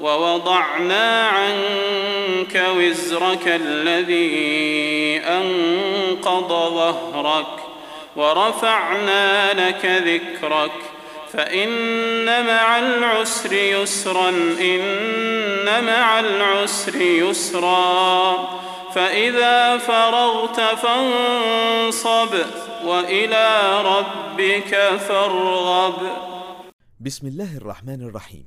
ووضعنا عنك وزرك الذي أنقض ظهرك ورفعنا لك ذكرك فإن مع العسر يسرا إن مع العسر يسرا. فإذا فرغت فانصب وإلى ربك فارغب. بسم الله الرحمن الرحيم.